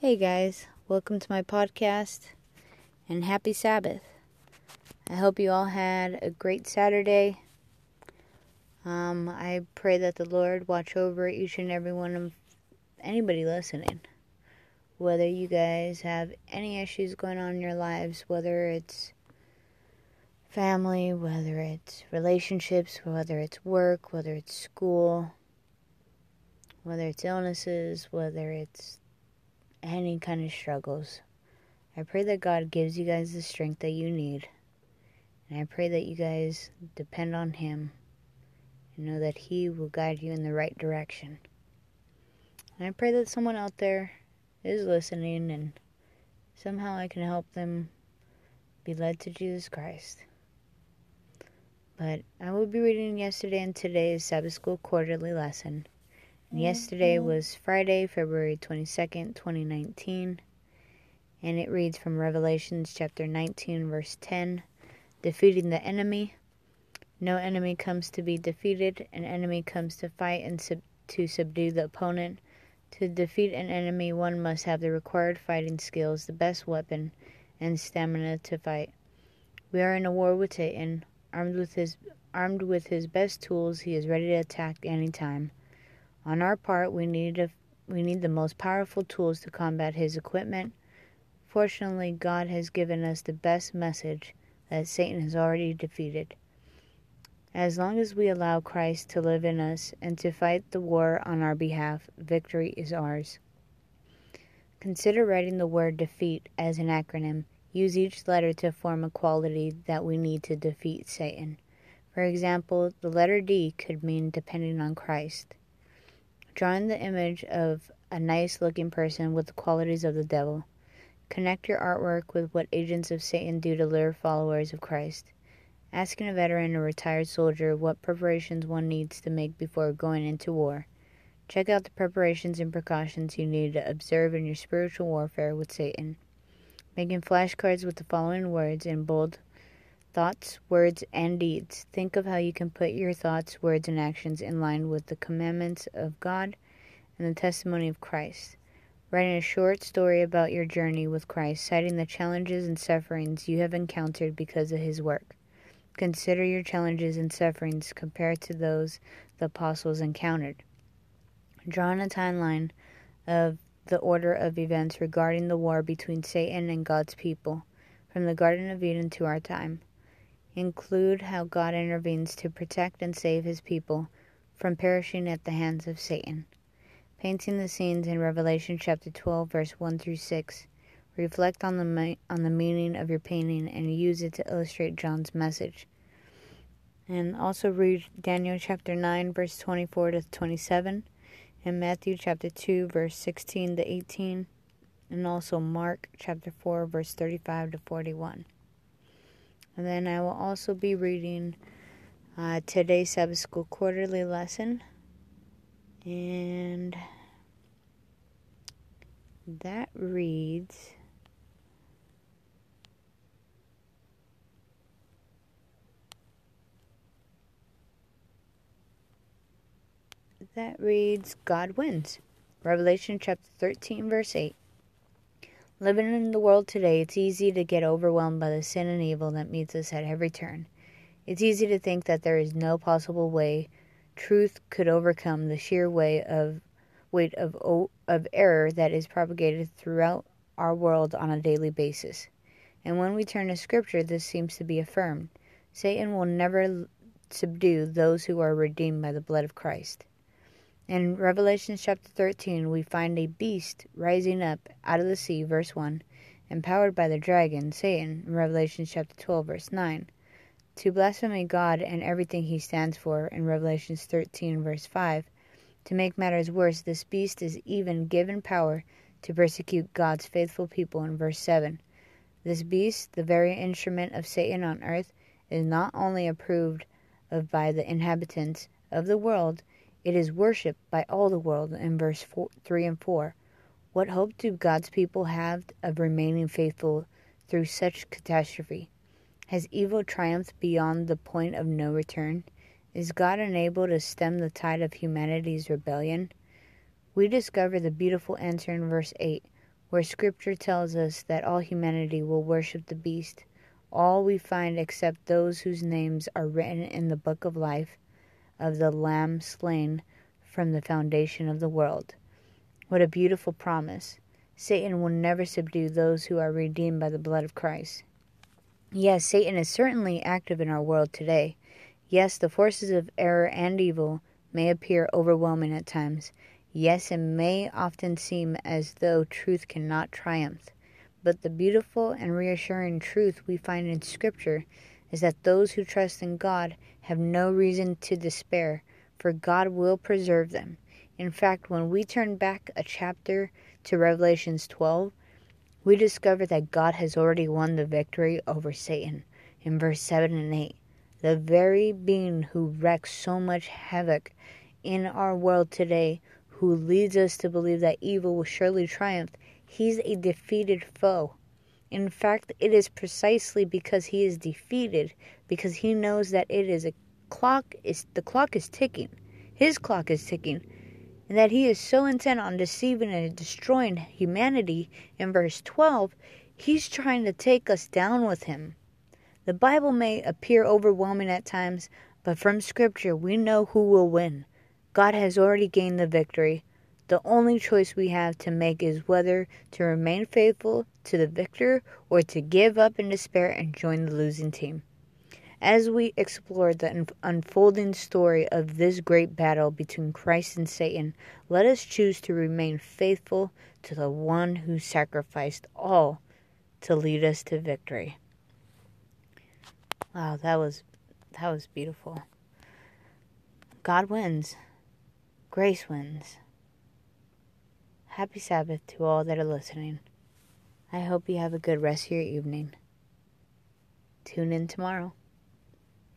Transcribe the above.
Hey guys, welcome to my podcast and happy Sabbath. I hope you all had a great Saturday. Um, I pray that the Lord watch over each and every one of anybody listening. Whether you guys have any issues going on in your lives, whether it's family, whether it's relationships, whether it's work, whether it's school, whether it's illnesses, whether it's any kind of struggles. I pray that God gives you guys the strength that you need. And I pray that you guys depend on Him and know that He will guide you in the right direction. And I pray that someone out there is listening and somehow I can help them be led to Jesus Christ. But I will be reading yesterday and today's Sabbath School quarterly lesson. Yesterday mm-hmm. was Friday, February 22nd, 2019. And it reads from Revelations chapter 19, verse 10 Defeating the enemy. No enemy comes to be defeated, an enemy comes to fight and sub- to subdue the opponent. To defeat an enemy, one must have the required fighting skills, the best weapon, and stamina to fight. We are in a war with Satan. Armed with his armed with his best tools, he is ready to attack any time. On our part, we need a, we need the most powerful tools to combat his equipment. Fortunately, God has given us the best message that Satan has already defeated. As long as we allow Christ to live in us and to fight the war on our behalf, victory is ours. Consider writing the word defeat as an acronym. Use each letter to form a quality that we need to defeat Satan. For example, the letter D could mean depending on Christ. Drawing the image of a nice looking person with the qualities of the devil. Connect your artwork with what agents of Satan do to lure followers of Christ. Asking a veteran or retired soldier what preparations one needs to make before going into war. Check out the preparations and precautions you need to observe in your spiritual warfare with Satan. Making flashcards with the following words in bold thoughts, words, and deeds. Think of how you can put your thoughts, words, and actions in line with the commandments of God and the testimony of Christ. Writing a short story about your journey with Christ, citing the challenges and sufferings you have encountered because of His work. Consider your challenges and sufferings compared to those the apostles encountered. Drawing a timeline of the order of events regarding the war between Satan and God's people, from the Garden of Eden to our time. Include how God intervenes to protect and save his people from perishing at the hands of Satan. Painting the scenes in Revelation chapter 12, verse 1 through 6. Reflect on the, on the meaning of your painting and use it to illustrate John's message. And also read Daniel chapter 9, verse 24 to 27 and Matthew chapter 2, verse 16 to 18, and also Mark chapter 4, verse 35 to 41. And then I will also be reading uh, today's Sabbath School quarterly lesson. And that reads. that reads God wins. Revelation chapter 13, verse 8. Living in the world today, it's easy to get overwhelmed by the sin and evil that meets us at every turn. It's easy to think that there is no possible way truth could overcome the sheer weight of weight of of error that is propagated throughout our world on a daily basis. And when we turn to scripture, this seems to be affirmed. Satan will never subdue those who are redeemed by the blood of Christ. In Revelation chapter 13, we find a beast rising up out of the sea, verse 1, empowered by the dragon, Satan, in Revelation chapter 12, verse 9. To blaspheme God and everything he stands for, in Revelation 13, verse 5. To make matters worse, this beast is even given power to persecute God's faithful people, in verse 7. This beast, the very instrument of Satan on earth, is not only approved of by the inhabitants of the world, it is worshipped by all the world in verse four, 3 and 4. What hope do God's people have of remaining faithful through such catastrophe? Has evil triumphed beyond the point of no return? Is God unable to stem the tide of humanity's rebellion? We discover the beautiful answer in verse 8 where scripture tells us that all humanity will worship the beast, all we find except those whose names are written in the book of life of the Lamb slain from the foundation of the world. What a beautiful promise! Satan will never subdue those who are redeemed by the blood of Christ. Yes, Satan is certainly active in our world today. Yes, the forces of error and evil may appear overwhelming at times. Yes, it may often seem as though truth cannot triumph. But the beautiful and reassuring truth we find in Scripture is that those who trust in God have no reason to despair, for God will preserve them. In fact, when we turn back a chapter to Revelations 12, we discover that God has already won the victory over Satan in verse 7 and 8. The very being who wreaks so much havoc in our world today, who leads us to believe that evil will surely triumph, he's a defeated foe. In fact, it is precisely because he is defeated, because he knows that it is a clock is the clock is ticking. His clock is ticking and that he is so intent on deceiving and destroying humanity in verse 12, he's trying to take us down with him. The Bible may appear overwhelming at times, but from Scripture we know who will win. God has already gained the victory. The only choice we have to make is whether to remain faithful to the victor or to give up in despair and join the losing team. As we explore the unfolding story of this great battle between Christ and Satan, let us choose to remain faithful to the one who sacrificed all to lead us to victory. Wow, that was that was beautiful. God wins. Grace wins. Happy Sabbath to all that are listening. I hope you have a good rest of your evening. Tune in tomorrow.